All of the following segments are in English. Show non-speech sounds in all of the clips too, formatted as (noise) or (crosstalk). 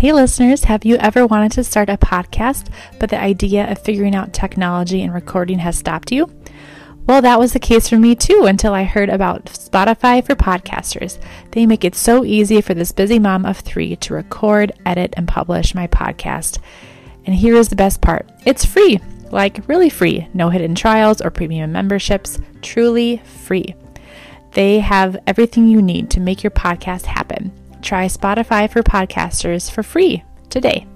Hey, listeners, have you ever wanted to start a podcast, but the idea of figuring out technology and recording has stopped you? Well, that was the case for me too until I heard about Spotify for podcasters. They make it so easy for this busy mom of three to record, edit, and publish my podcast. And here is the best part it's free, like really free. No hidden trials or premium memberships, truly free. They have everything you need to make your podcast happen. Try Spotify for podcasters for free today.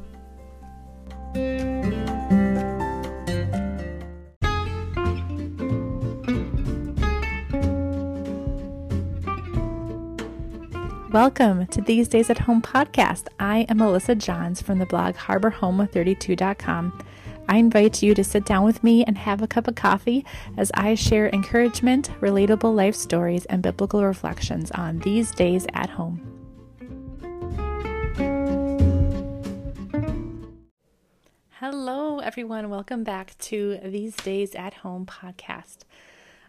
Welcome to These Days at Home podcast. I am Melissa Johns from the blog harborhome32.com. I invite you to sit down with me and have a cup of coffee as I share encouragement, relatable life stories, and biblical reflections on these days at home. Hello, everyone. Welcome back to These Days at Home podcast.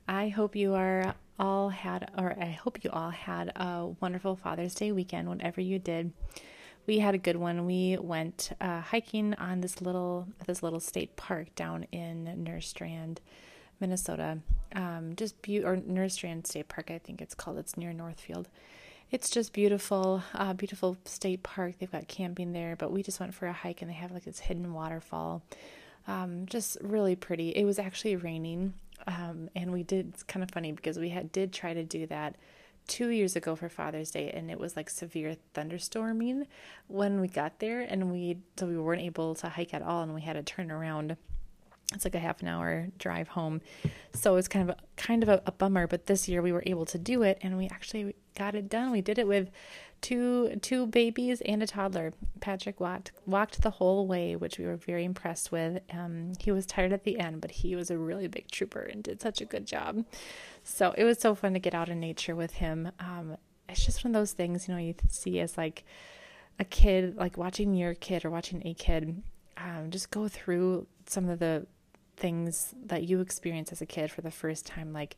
I hope you are all had, or I hope you all had a wonderful Father's Day weekend, whatever you did. We had a good one. We went uh, hiking on this little this little state park down in Nerstrand, Minnesota. Um, just be- or Nerstrand State Park, I think it's called. It's near Northfield it's just beautiful, uh, beautiful state park. They've got camping there, but we just went for a hike and they have like this hidden waterfall. Um, just really pretty. It was actually raining, um, and we did. It's kind of funny because we had did try to do that two years ago for Father's Day, and it was like severe thunderstorming when we got there, and we so we weren't able to hike at all, and we had to turn around it's like a half an hour drive home. So it's kind of a, kind of a, a, bummer but this year we were able to do it and we actually got it done. We did it with two two babies and a toddler. Patrick walked walked the whole way which we were very impressed with. Um, he was tired at the end but he was a really big trooper and did such a good job. So it was so fun to get out in nature with him. Um, it's just one of those things you know you see as like a kid like watching your kid or watching a kid um, just go through some of the things that you experience as a kid for the first time, like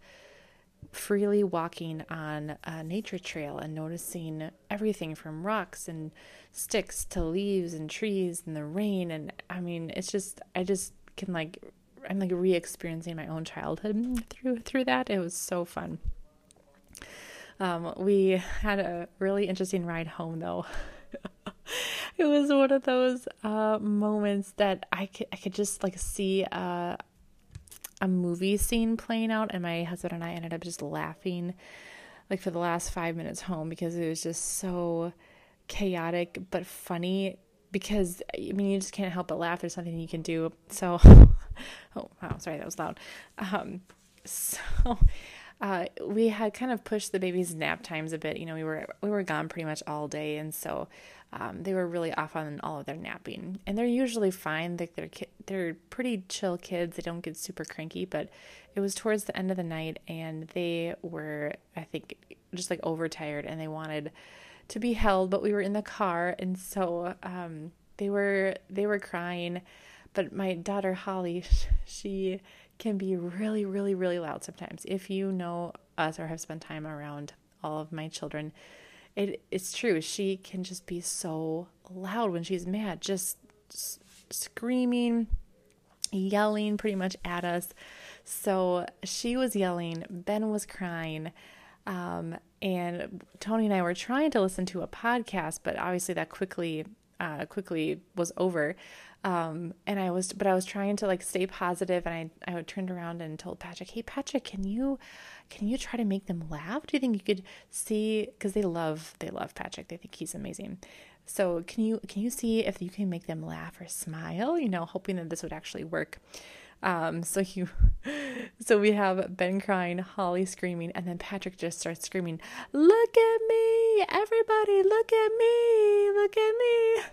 freely walking on a nature trail and noticing everything from rocks and sticks to leaves and trees and the rain. And I mean, it's just, I just can like, I'm like re-experiencing my own childhood (laughs) through through that. It was so fun. Um, we had a really interesting ride home though. (laughs) (laughs) it was one of those uh, moments that I could I could just like see a a movie scene playing out, and my husband and I ended up just laughing like for the last five minutes home because it was just so chaotic but funny. Because I mean, you just can't help but laugh. There's nothing you can do. So, (laughs) oh wow, sorry that was loud. Um, (laughs) so uh, we had kind of pushed the baby's nap times a bit. You know, we were we were gone pretty much all day, and so um, they were really off on all of their napping. And they're usually fine. Like they're they're pretty chill kids. They don't get super cranky. But it was towards the end of the night, and they were, I think, just like overtired, and they wanted to be held. But we were in the car, and so um, they were they were crying. But my daughter Holly, (laughs) she can be really, really, really loud sometimes. If you know us or have spent time around all of my children, it it's true. She can just be so loud when she's mad, just, just screaming, yelling pretty much at us. So she was yelling, Ben was crying. Um, and Tony and I were trying to listen to a podcast, but obviously that quickly uh, quickly was over. Um, and I was, but I was trying to like stay positive, and I I turned around and told Patrick, "Hey Patrick, can you can you try to make them laugh? Do you think you could see because they love they love Patrick. They think he's amazing. So can you can you see if you can make them laugh or smile? You know, hoping that this would actually work." Um, so you, (laughs) so we have Ben crying, Holly screaming, and then Patrick just starts screaming, "Look at me, everybody! Look at me! Look at me!" (laughs)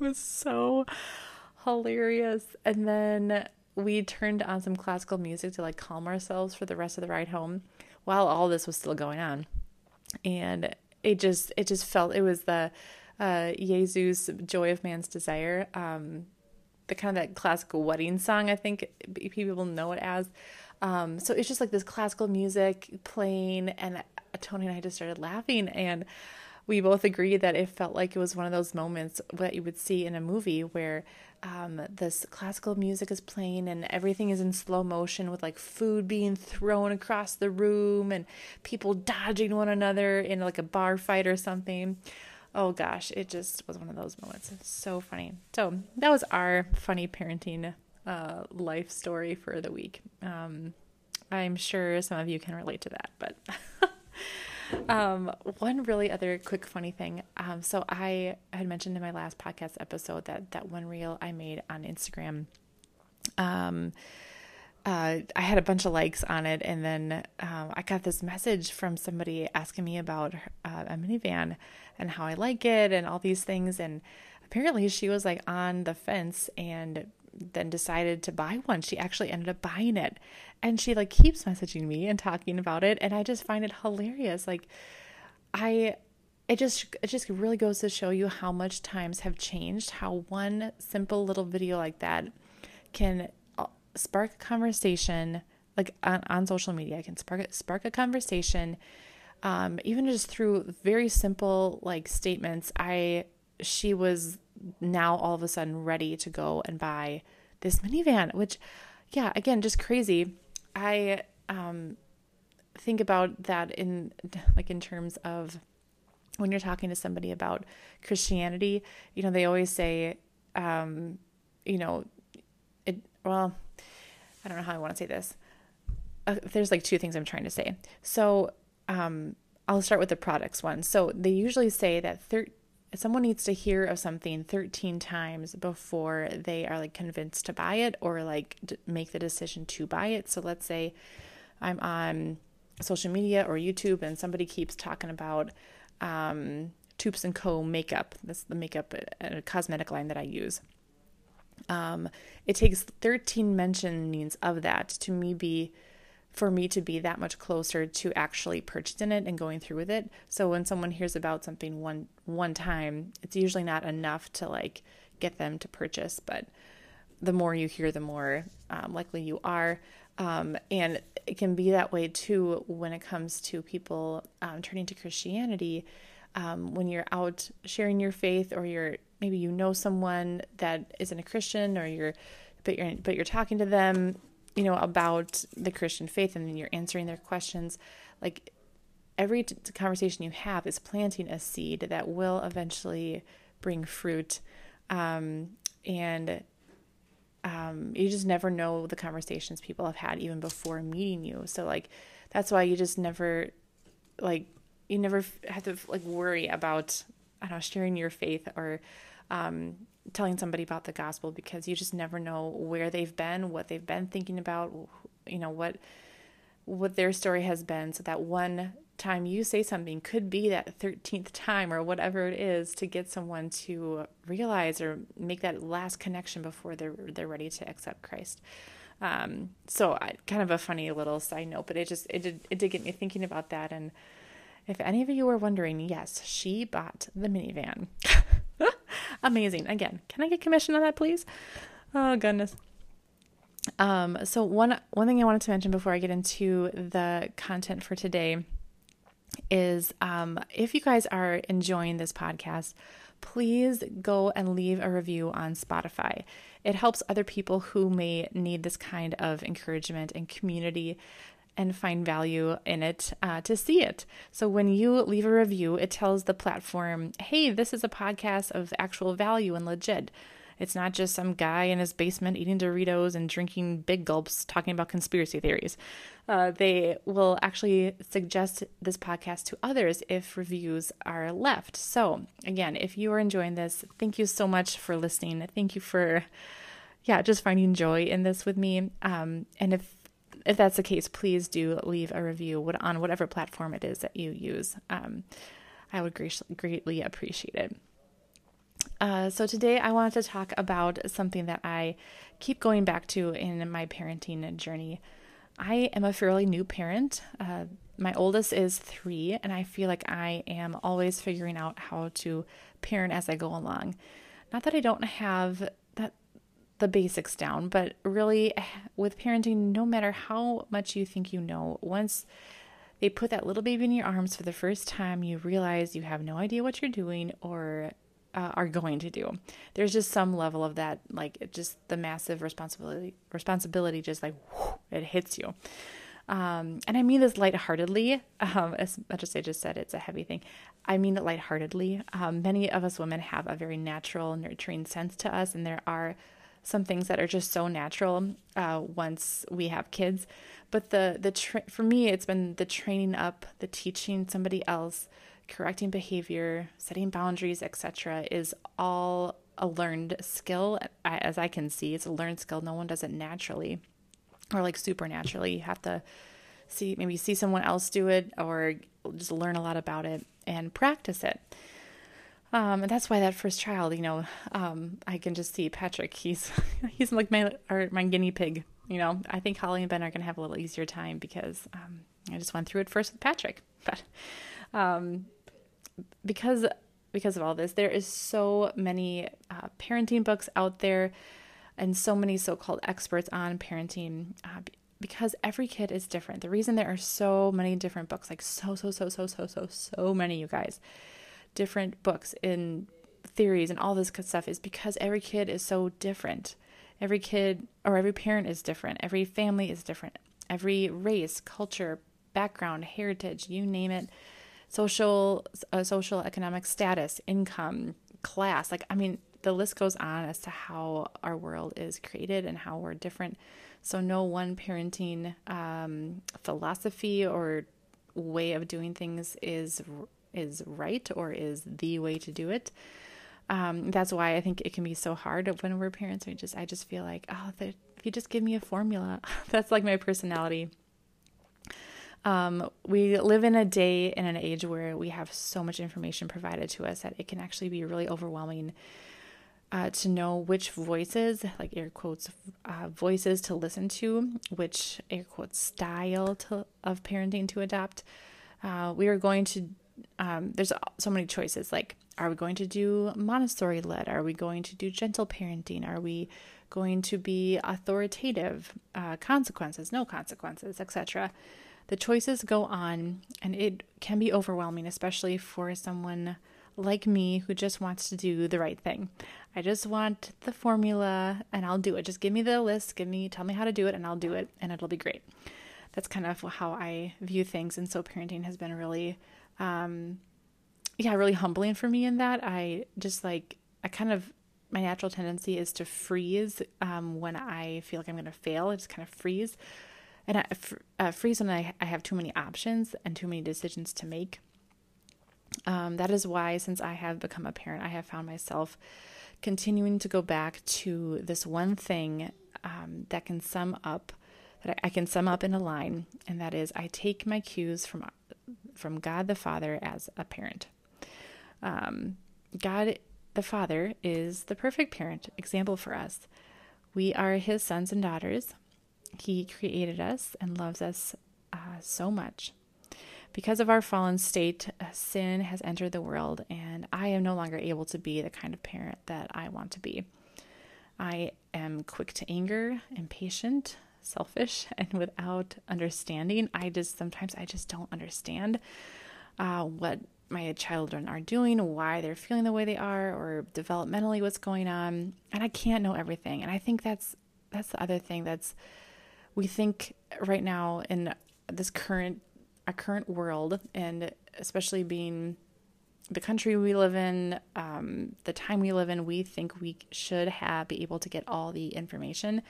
It was so hilarious. And then we turned on some classical music to like calm ourselves for the rest of the ride home, while all this was still going on, and it just it just felt it was the uh, Jesus Joy of Man's Desire. Um, the kind of that classical wedding song. I think people know it as. Um, so it's just like this classical music playing, and Tony and I just started laughing, and we both agreed that it felt like it was one of those moments that you would see in a movie where um, this classical music is playing and everything is in slow motion with like food being thrown across the room and people dodging one another in like a bar fight or something. Oh gosh, it just was one of those moments. It's so funny. So that was our funny parenting uh, life story for the week. Um, I'm sure some of you can relate to that, but (laughs) um, one really other quick funny thing. Um, so I had mentioned in my last podcast episode that that one reel I made on Instagram. Um, uh, I had a bunch of likes on it, and then um, I got this message from somebody asking me about uh, a minivan and how I like it and all these things. And apparently, she was like on the fence and then decided to buy one. She actually ended up buying it. And she like keeps messaging me and talking about it and I just find it hilarious. Like I it just it just really goes to show you how much times have changed, how one simple little video like that can spark a conversation like on, on social media. I can spark spark a conversation um, even just through very simple like statements. I she was now all of a sudden ready to go and buy this minivan, which, yeah, again, just crazy. I um, think about that in like in terms of when you're talking to somebody about Christianity. You know, they always say, um, you know. Well, I don't know how I want to say this. Uh, there's like two things I'm trying to say. So, um, I'll start with the products one. So they usually say that thir- someone needs to hear of something 13 times before they are like convinced to buy it or like d- make the decision to buy it. So let's say I'm on social media or YouTube and somebody keeps talking about um, Toups and Co makeup. That's the makeup and uh, cosmetic line that I use. Um, it takes 13 mentionings of that to me be for me to be that much closer to actually purchasing it and going through with it. So when someone hears about something one one time, it's usually not enough to like get them to purchase, but the more you hear, the more um, likely you are. Um, and it can be that way too when it comes to people um, turning to Christianity. Um, when you're out sharing your faith, or you're maybe you know someone that isn't a Christian, or you're but you're but you're talking to them you know, about the Christian faith and then you're answering their questions, like every t- conversation you have is planting a seed that will eventually bring fruit. Um, and um, you just never know the conversations people have had even before meeting you. So, like, that's why you just never, like, you never have to, like, worry about, I don't know, sharing your faith or, um, telling somebody about the gospel because you just never know where they've been, what they've been thinking about, you know, what what their story has been so that one time you say something could be that 13th time or whatever it is to get someone to realize or make that last connection before they're they're ready to accept Christ. Um, so I, kind of a funny little side note, but it just it did it did get me thinking about that and if any of you were wondering, yes, she bought the minivan. (laughs) Amazing. Again, can I get commission on that, please? Oh goodness. Um, so one one thing I wanted to mention before I get into the content for today is um, if you guys are enjoying this podcast, please go and leave a review on Spotify. It helps other people who may need this kind of encouragement and community and find value in it uh, to see it. So when you leave a review, it tells the platform, hey, this is a podcast of actual value and legit. It's not just some guy in his basement eating Doritos and drinking big gulps talking about conspiracy theories. Uh, they will actually suggest this podcast to others if reviews are left. So, again, if you are enjoying this, thank you so much for listening. Thank you for, yeah, just finding joy in this with me. Um, and if if that's the case, please do leave a review on whatever platform it is that you use. Um, I would greatly appreciate it. Uh, so, today I wanted to talk about something that I keep going back to in my parenting journey. I am a fairly new parent. Uh, my oldest is three, and I feel like I am always figuring out how to parent as I go along. Not that I don't have the basics down, but really (sighs) with parenting, no matter how much you think you know, once they put that little baby in your arms for the first time, you realize you have no idea what you're doing or uh, are going to do. There's just some level of that, like just the massive responsibility, responsibility, just like whoosh, it hits you. Um, and I mean this lightheartedly, (laughs) um, as much as I just said it's a heavy thing. I mean it lightheartedly. Um, many of us women have a very natural, nurturing sense to us, and there are some things that are just so natural uh, once we have kids. But the the tra- for me, it's been the training up, the teaching somebody else, correcting behavior, setting boundaries, etc. is all a learned skill. As I can see, it's a learned skill. No one does it naturally or like supernaturally. You have to see maybe see someone else do it or just learn a lot about it and practice it. Um, and that's why that first child, you know, um, I can just see Patrick. He's (laughs) he's like my or my guinea pig. You know, I think Holly and Ben are gonna have a little easier time because um, I just went through it first with Patrick. (laughs) But um, because because of all this, there is so many uh, parenting books out there, and so many so-called experts on parenting. Uh, because every kid is different. The reason there are so many different books, like so so so so so so so many, you guys different books and theories and all this good stuff is because every kid is so different. Every kid or every parent is different. Every family is different. Every race, culture, background, heritage, you name it, social, uh, social, economic status, income, class. Like, I mean, the list goes on as to how our world is created and how we're different. So, no one parenting um, philosophy or way of doing things is is right or is the way to do it. Um, that's why I think it can be so hard when we're parents. I just I just feel like oh, if you just give me a formula, (laughs) that's like my personality. Um, we live in a day in an age where we have so much information provided to us that it can actually be really overwhelming uh, to know which voices, like air quotes, uh, voices to listen to, which air quotes style to, of parenting to adopt. Uh, we are going to um, there's so many choices. Like, are we going to do Montessori led? Are we going to do gentle parenting? Are we going to be authoritative? Uh, consequences, no consequences, etc. The choices go on, and it can be overwhelming, especially for someone like me who just wants to do the right thing. I just want the formula and I'll do it. Just give me the list, give me tell me how to do it and I'll do it and it'll be great. That's kind of how I view things and so parenting has been really um, yeah, really humbling for me in that. I just like, I kind of, my natural tendency is to freeze um, when I feel like I'm going to fail. I just kind of freeze. And I uh, freeze when I, I have too many options and too many decisions to make. Um, that is why, since I have become a parent, I have found myself continuing to go back to this one thing um, that can sum up, that I, I can sum up in a line, and that is I take my cues from from God the Father as a parent. Um, God the Father is the perfect parent example for us. We are His sons and daughters. He created us and loves us uh, so much. Because of our fallen state, uh, sin has entered the world, and I am no longer able to be the kind of parent that I want to be. I am quick to anger, impatient, selfish (laughs) and without understanding. I just sometimes I just don't understand uh, what my children are doing, why they're feeling the way they are, or developmentally what's going on, and I can't know everything. And I think that's that's the other thing that's we think right now in this current our current world, and especially being the country we live in, um, the time we live in, we think we should have be able to get all the information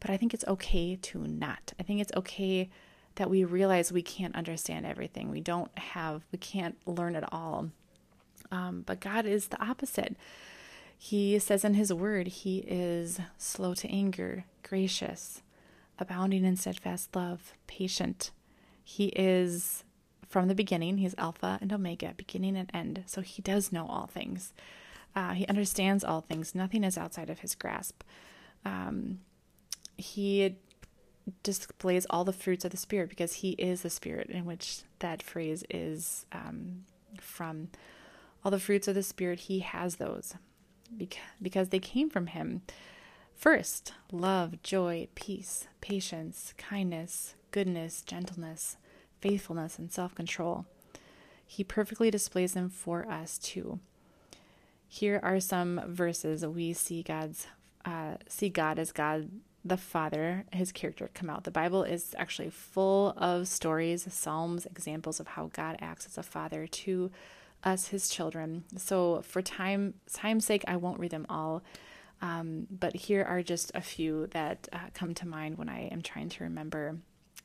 but I think it's okay to not. I think it's okay that we realize we can't understand everything. We don't have, we can't learn it all. Um, but God is the opposite. He says in His word, He is slow to anger, gracious, abounding in steadfast love, patient. He is from the beginning, He's Alpha and Omega, beginning and end. So He does know all things. Uh, he understands all things. Nothing is outside of His grasp. Um, he displays all the fruits of the spirit because he is the spirit in which that phrase is um, from all the fruits of the spirit he has those because they came from him first love joy peace patience kindness goodness gentleness faithfulness, and self control. He perfectly displays them for us too. Here are some verses we see God's uh, see God as God the Father, his character come out. The Bible is actually full of stories, psalms, examples of how God acts as a father to us, his children. So for time time's sake, I won't read them all. Um, but here are just a few that uh, come to mind when I am trying to remember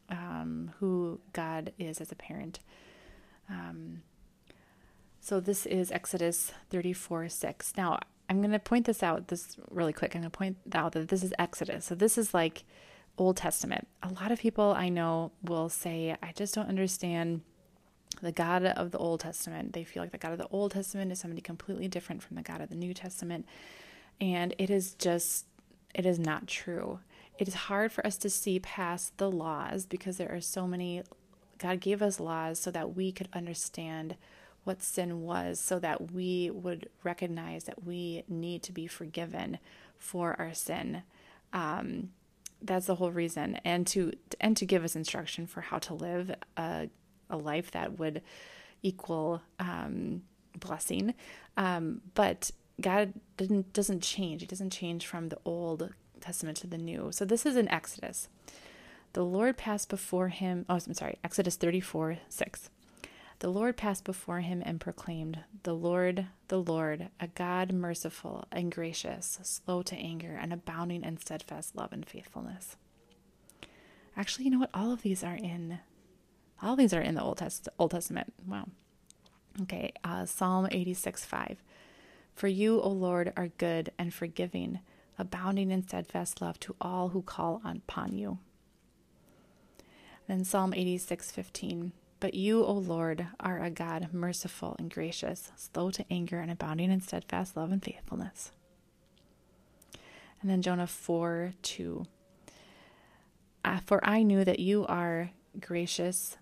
um, who God is as a parent. Um, so this is Exodus 34 6. Now, I'm going to point this out this really quick. I'm going to point out that this is Exodus. So this is like Old Testament. A lot of people I know will say, I just don't understand the God of the Old Testament. They feel like the God of the Old Testament is somebody completely different from the God of the New Testament. And it is just, it is not true. It is hard for us to see past the laws because there are so many. God gave us laws so that we could understand what sin was, so that we would recognize that we need to be forgiven for our sin. Um, that's the whole reason, and to and to give us instruction for how to live a, a life that would equal um, blessing. Um, but God didn't doesn't change. He doesn't change from the Old Testament to the New. So this is in Exodus. The Lord passed before him. Oh, I'm sorry. Exodus 34 6. The Lord passed before him and proclaimed, The Lord, the Lord, a God merciful and gracious, slow to anger, and abounding in steadfast love and faithfulness. Actually, you know what? All of these are in. All these are in the Old, Test- Old Testament. Wow. Okay, uh, Psalm 86 5. For you, O Lord, are good and forgiving, abounding in steadfast love to all who call upon you. Then Psalm 86:15. But you, O Lord, are a God merciful and gracious, slow to anger and abounding in steadfast love and faithfulness. And then Jonah 4 2. Uh, for I knew that you are gracious,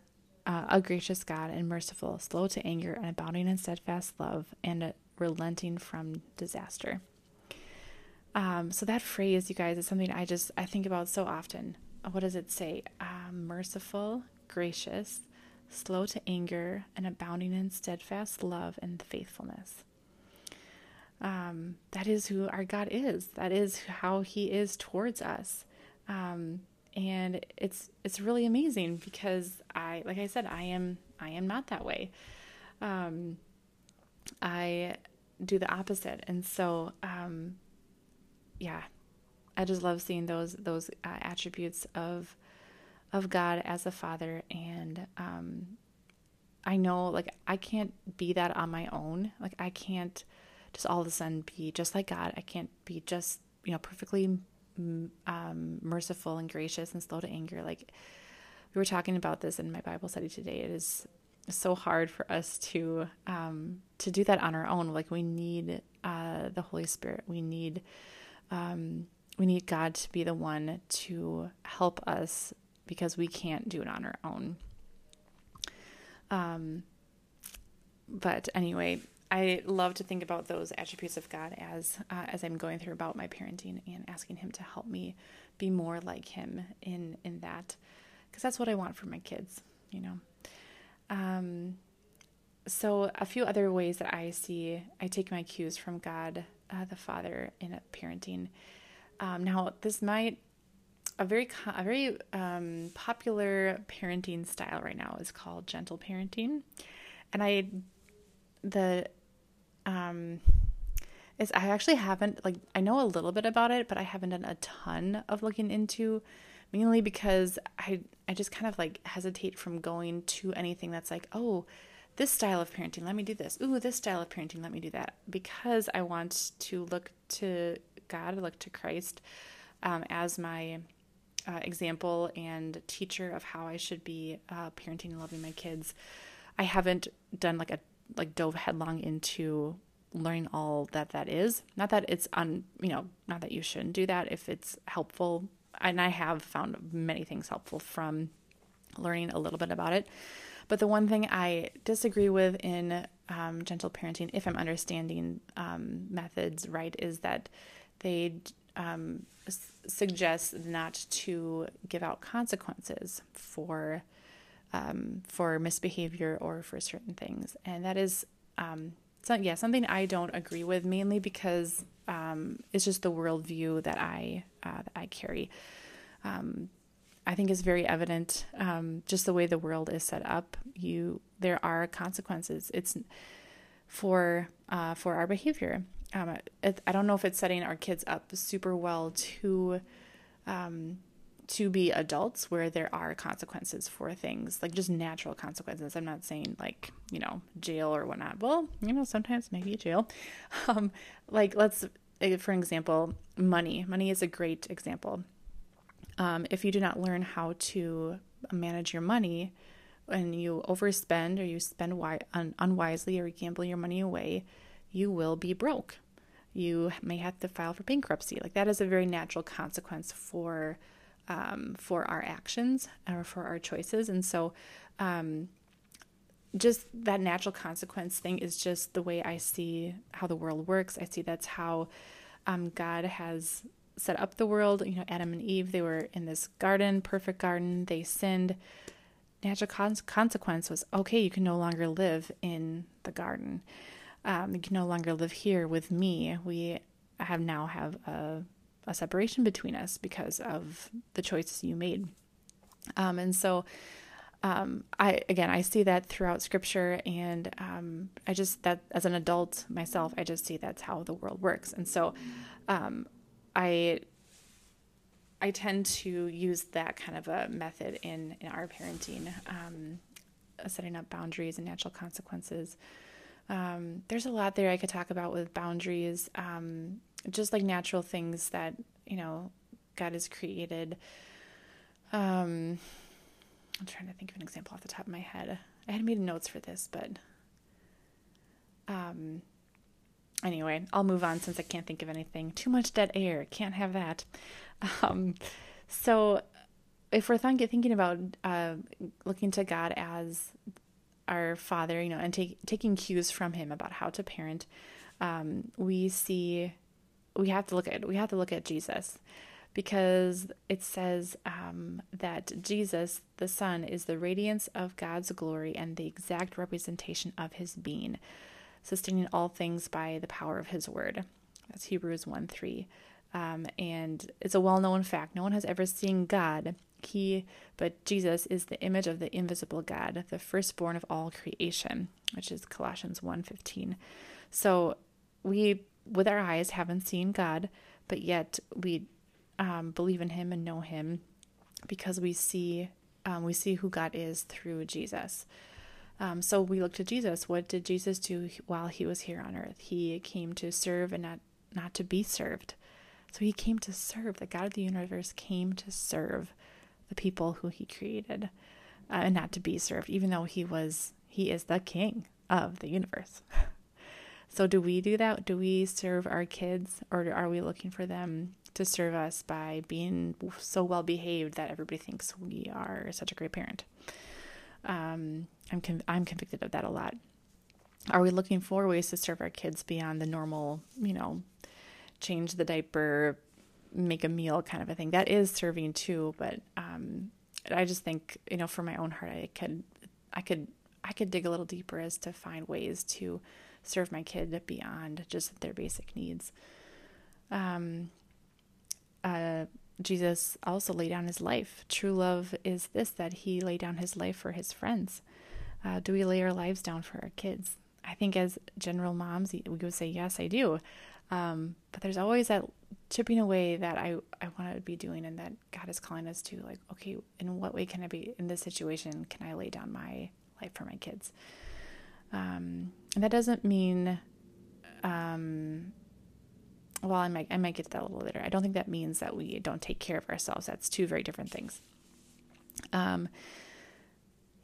uh, a gracious God and merciful, slow to anger and abounding in steadfast love and relenting from disaster. Um, so that phrase, you guys, is something I just I think about so often. What does it say? Uh, merciful, gracious, slow to anger, and abounding in steadfast love and faithfulness. Um, that is who our God is. That is how He is towards us. Um, and it's it's really amazing because I, like I said, I am I am not that way. Um, I do the opposite. And so, um, yeah, I just love seeing those those uh, attributes of of God as a father, and um, I know like I can't be that on my own. Like I can't just all of a sudden be just like God. I can't be just you know perfectly um, merciful and gracious and slow to anger. Like we were talking about this in my Bible study today. It is so hard for us to um, to do that on our own. Like we need uh, the Holy Spirit. We need um, we need God to be the one to help us because we can't do it on our own. Um, but anyway, I love to think about those attributes of God as uh, as I'm going through about my parenting and asking Him to help me be more like Him in in that, because that's what I want for my kids. You know. Um, so, a few other ways that I see, I take my cues from God uh, the Father in parenting. Um, now, this might a very a very um, popular parenting style right now is called gentle parenting, and I the um is I actually haven't like I know a little bit about it, but I haven't done a ton of looking into mainly because I I just kind of like hesitate from going to anything that's like, oh, this style of parenting, let me do this. Ooh, this style of parenting, let me do that. Because I want to look to God, look to Christ um, as my uh, example and teacher of how I should be uh, parenting and loving my kids. I haven't done like a like dove headlong into learning all that that is. Not that it's on, you know, not that you shouldn't do that if it's helpful and I have found many things helpful from learning a little bit about it. But the one thing I disagree with in um, gentle parenting, if I'm understanding um, methods right, is that they um, s- suggest not to give out consequences for um, for misbehavior or for certain things. And that is, um, so, yeah, something I don't agree with mainly because um, it's just the worldview that I uh, that I carry. Um, I think is very evident. Um, just the way the world is set up, you there are consequences. It's for uh, for our behavior. Um, it, I don't know if it's setting our kids up super well to um, to be adults where there are consequences for things like just natural consequences. I'm not saying like you know jail or whatnot. Well, you know sometimes maybe jail. (laughs) Um, like let's for example, money. Money is a great example. Um, if you do not learn how to manage your money, and you overspend or you spend wi- un- unwisely or you gamble your money away, you will be broke. You may have to file for bankruptcy. Like that is a very natural consequence for um, for our actions or for our choices. And so, um, just that natural consequence thing is just the way I see how the world works. I see that's how um, God has set up the world. You know, Adam and Eve, they were in this garden, perfect garden. They sinned natural con- consequence was okay, you can no longer live in the garden. Um, you can no longer live here with me. We have now have a, a separation between us because of the choices you made. Um, and so, um, I again, I see that throughout Scripture, and um, I just that as an adult myself, I just see that's how the world works. And so, um, I I tend to use that kind of a method in, in our parenting, um, setting up boundaries and natural consequences. Um, there's a lot there I could talk about with boundaries, um, just like natural things that, you know, God has created. Um, I'm trying to think of an example off the top of my head. I had made notes for this, but um, anyway, I'll move on since I can't think of anything. Too much dead air. Can't have that. (laughs) Um, so, if we're thinking about uh, looking to God as our Father, you know, and take, taking cues from Him about how to parent, um, we see we have to look at we have to look at Jesus because it says um, that Jesus, the Son, is the radiance of God's glory and the exact representation of His being, sustaining all things by the power of His word. That's Hebrews 1 3. Um, and it's a well known fact. No one has ever seen God. He, but Jesus is the image of the invisible God, the firstborn of all creation, which is Colossians 1:15. So we, with our eyes, haven't seen God, but yet we um, believe in Him and know Him because we see um, we see who God is through Jesus. Um, so we look to Jesus. What did Jesus do while he was here on earth? He came to serve and not not to be served. So he came to serve. The God of the universe came to serve the people who he created uh, and not to be served, even though he was, he is the king of the universe. (laughs) so do we do that? Do we serve our kids or are we looking for them to serve us by being so well behaved that everybody thinks we are such a great parent? Um, I'm, con- I'm convicted of that a lot. Are we looking for ways to serve our kids beyond the normal, you know, change the diaper, make a meal kind of a thing. That is serving too, but um, I just think you know for my own heart, I could, I could, I could dig a little deeper as to find ways to serve my kid beyond just their basic needs. Um, uh, Jesus also laid down his life. True love is this that he laid down his life for his friends. Uh, do we lay our lives down for our kids? I think as general moms, we would say, yes, I do. Um, but there's always that chipping away that I, I want to be doing and that God is calling us to like, okay, in what way can I be in this situation? Can I lay down my life for my kids? Um, and that doesn't mean, um, well, I might, I might get to that a little later. I don't think that means that we don't take care of ourselves. That's two very different things. Um,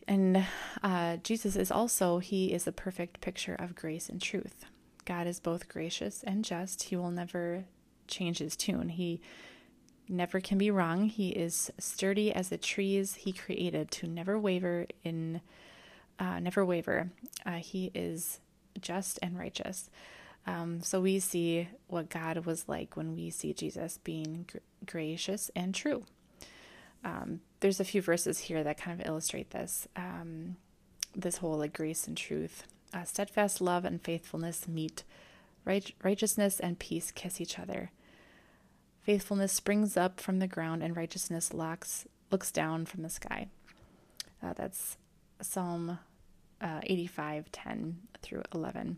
and uh, Jesus is also, he is a perfect picture of grace and truth. God is both gracious and just. He will never change his tune. He never can be wrong. He is sturdy as the trees he created to never waver in uh, never waver. Uh, he is just and righteous. Um, so we see what God was like when we see Jesus being gr- gracious and true. Um, there's a few verses here that kind of illustrate this. Um, this whole like grace and truth. Uh, steadfast love and faithfulness meet. Right, righteousness and peace kiss each other. Faithfulness springs up from the ground, and righteousness looks looks down from the sky. Uh, that's Psalm uh, 85, 10 through 11.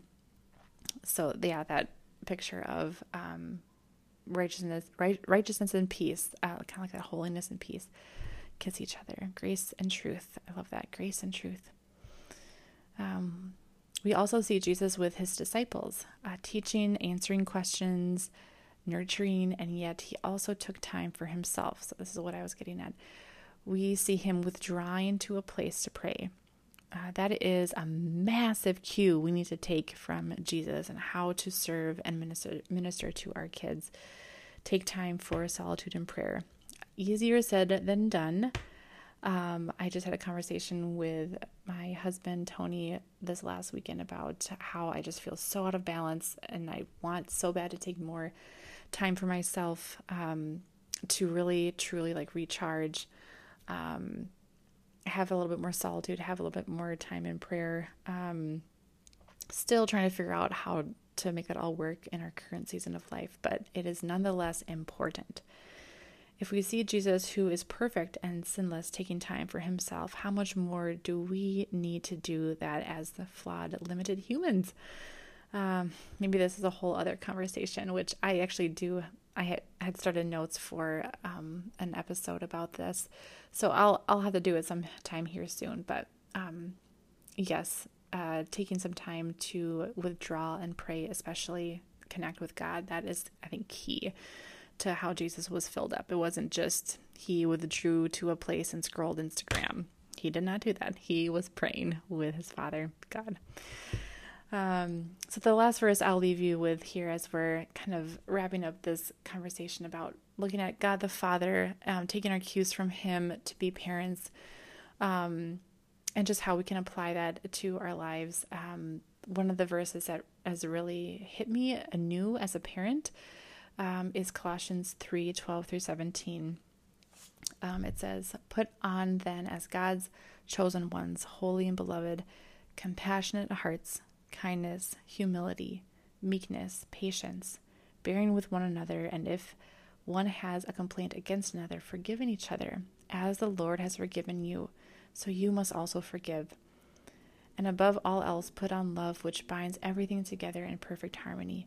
So, yeah, that picture of um, righteousness, right, righteousness and peace, uh, kind of like that holiness and peace, kiss each other. Grace and truth. I love that. Grace and truth. Um, we also see Jesus with his disciples, uh, teaching, answering questions, nurturing, and yet he also took time for himself. So, this is what I was getting at. We see him withdrawing to a place to pray. Uh, that is a massive cue we need to take from Jesus and how to serve and minister, minister to our kids. Take time for solitude and prayer. Easier said than done. Um, I just had a conversation with my husband, Tony, this last weekend about how I just feel so out of balance and I want so bad to take more time for myself um, to really, truly like recharge. Um, have a little bit more solitude, have a little bit more time in prayer. Um, still trying to figure out how to make that all work in our current season of life, but it is nonetheless important. If we see Jesus, who is perfect and sinless, taking time for himself, how much more do we need to do that as the flawed, limited humans? Um, maybe this is a whole other conversation, which I actually do. I had, started notes for um, an episode about this, so I'll I'll have to do it sometime here soon. But um, yes, uh, taking some time to withdraw and pray, especially connect with God, that is I think key to how Jesus was filled up. It wasn't just he withdrew to a place and scrolled Instagram. He did not do that. He was praying with his Father, God. Um, so, the last verse I'll leave you with here as we're kind of wrapping up this conversation about looking at God the Father, um, taking our cues from Him to be parents, um, and just how we can apply that to our lives. Um, one of the verses that has really hit me anew as a parent um, is Colossians 3 12 through 17. Um, it says, Put on then as God's chosen ones, holy and beloved, compassionate hearts kindness, humility, meekness, patience, bearing with one another, and if one has a complaint against another, forgiving each other, as the Lord has forgiven you, so you must also forgive. And above all else, put on love, which binds everything together in perfect harmony.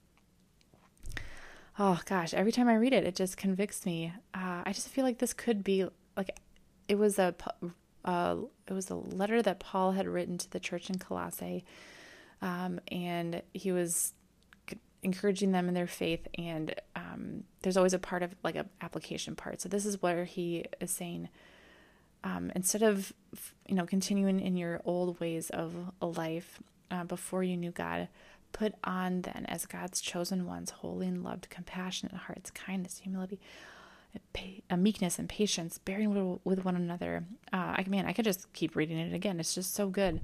Oh gosh, every time I read it, it just convicts me. Uh, I just feel like this could be like it was a uh, it was a letter that Paul had written to the church in Colossae um, and he was encouraging them in their faith and um, there's always a part of like an application part so this is where he is saying um, instead of you know continuing in your old ways of life uh, before you knew god put on then as god's chosen ones holy and loved compassionate hearts kindness humility a meekness and patience bearing with one another uh, i mean i could just keep reading it again it's just so good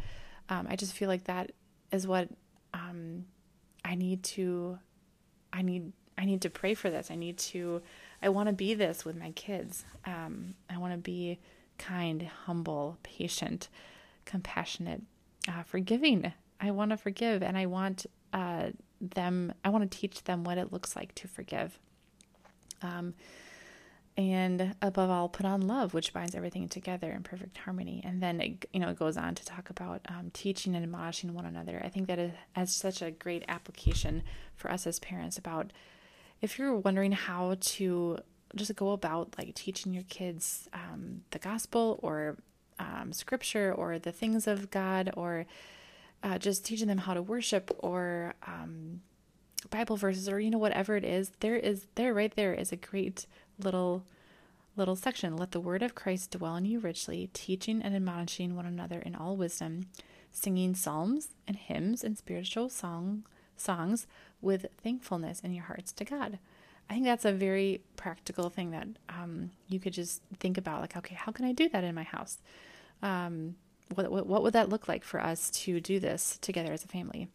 um, i just feel like that is what um, I need to I need I need to pray for this. I need to I want to be this with my kids. Um, I want to be kind, humble, patient, compassionate, uh, forgiving. I want to forgive and I want uh, them I want to teach them what it looks like to forgive. Um, and above all put on love which binds everything together in perfect harmony and then it, you know it goes on to talk about um, teaching and admonishing one another i think that is has such a great application for us as parents about if you're wondering how to just go about like teaching your kids um, the gospel or um, scripture or the things of god or uh, just teaching them how to worship or um, bible verses or you know whatever it is there is there right there is a great little little section let the word of christ dwell in you richly teaching and admonishing one another in all wisdom singing psalms and hymns and spiritual song songs with thankfulness in your hearts to God. I think that's a very practical thing that um, you could just think about. Like, okay, how can I do that in my house? Um, what, what, what would that look like for us to do this together as a family?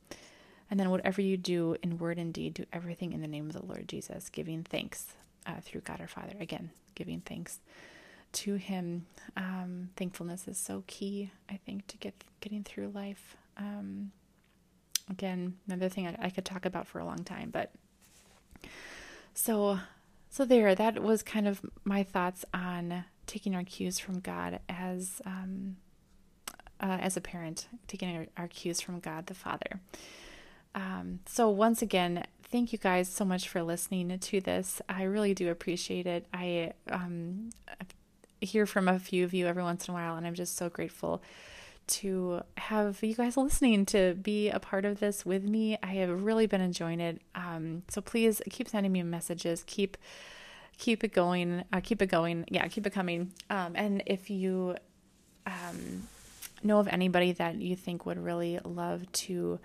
And then, whatever you do in word and deed, do everything in the name of the Lord Jesus, giving thanks uh, through God our Father. Again, giving thanks to Him. Um, thankfulness is so key, I think, to get getting through life. Um, again, another thing I, I could talk about for a long time, but so so there. That was kind of my thoughts on taking our cues from God as um, uh, as a parent, taking our, our, cues from God the Father. Um, so once again, thank you guys so much for listening to this. I really do appreciate it. I um, hear from a few of you every once in a while, and I'm just so grateful to have you guys listening to be a part of this with me. I have really been enjoying it. Um, so please keep sending me messages. Keep keep it going. Uh, keep it going. Yeah, keep it coming. Um, and if you um, know of anybody that you think would really love to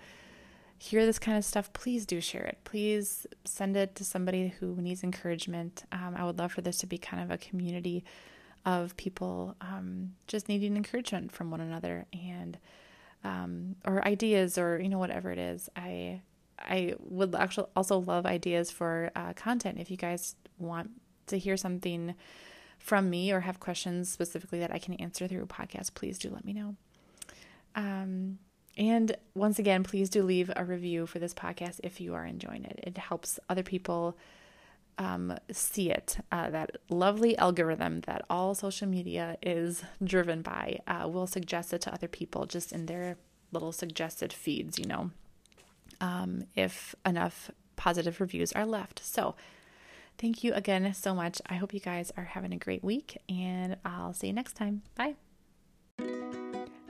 hear this kind of stuff, please do share it. Please send it to somebody who needs encouragement. Um, I would love for this to be kind of a community of people um, just needing encouragement from one another and um, or ideas or you know whatever it is. I I would actually also love ideas for uh, content if you guys want to hear something from me or have questions specifically that I can answer through a podcast. Please do let me know. Um, and once again, please do leave a review for this podcast if you are enjoying it. It helps other people um, see it. Uh, that lovely algorithm that all social media is driven by uh, will suggest it to other people just in their little suggested feeds, you know, um, if enough positive reviews are left. So, thank you again so much. I hope you guys are having a great week, and I'll see you next time. Bye.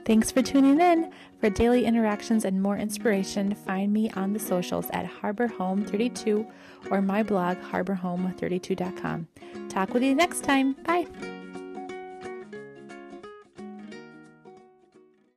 Thanks for tuning in. For daily interactions and more inspiration, find me on the socials at Harbor Home 32 or my blog, harborhome32.com. Talk with you next time. Bye.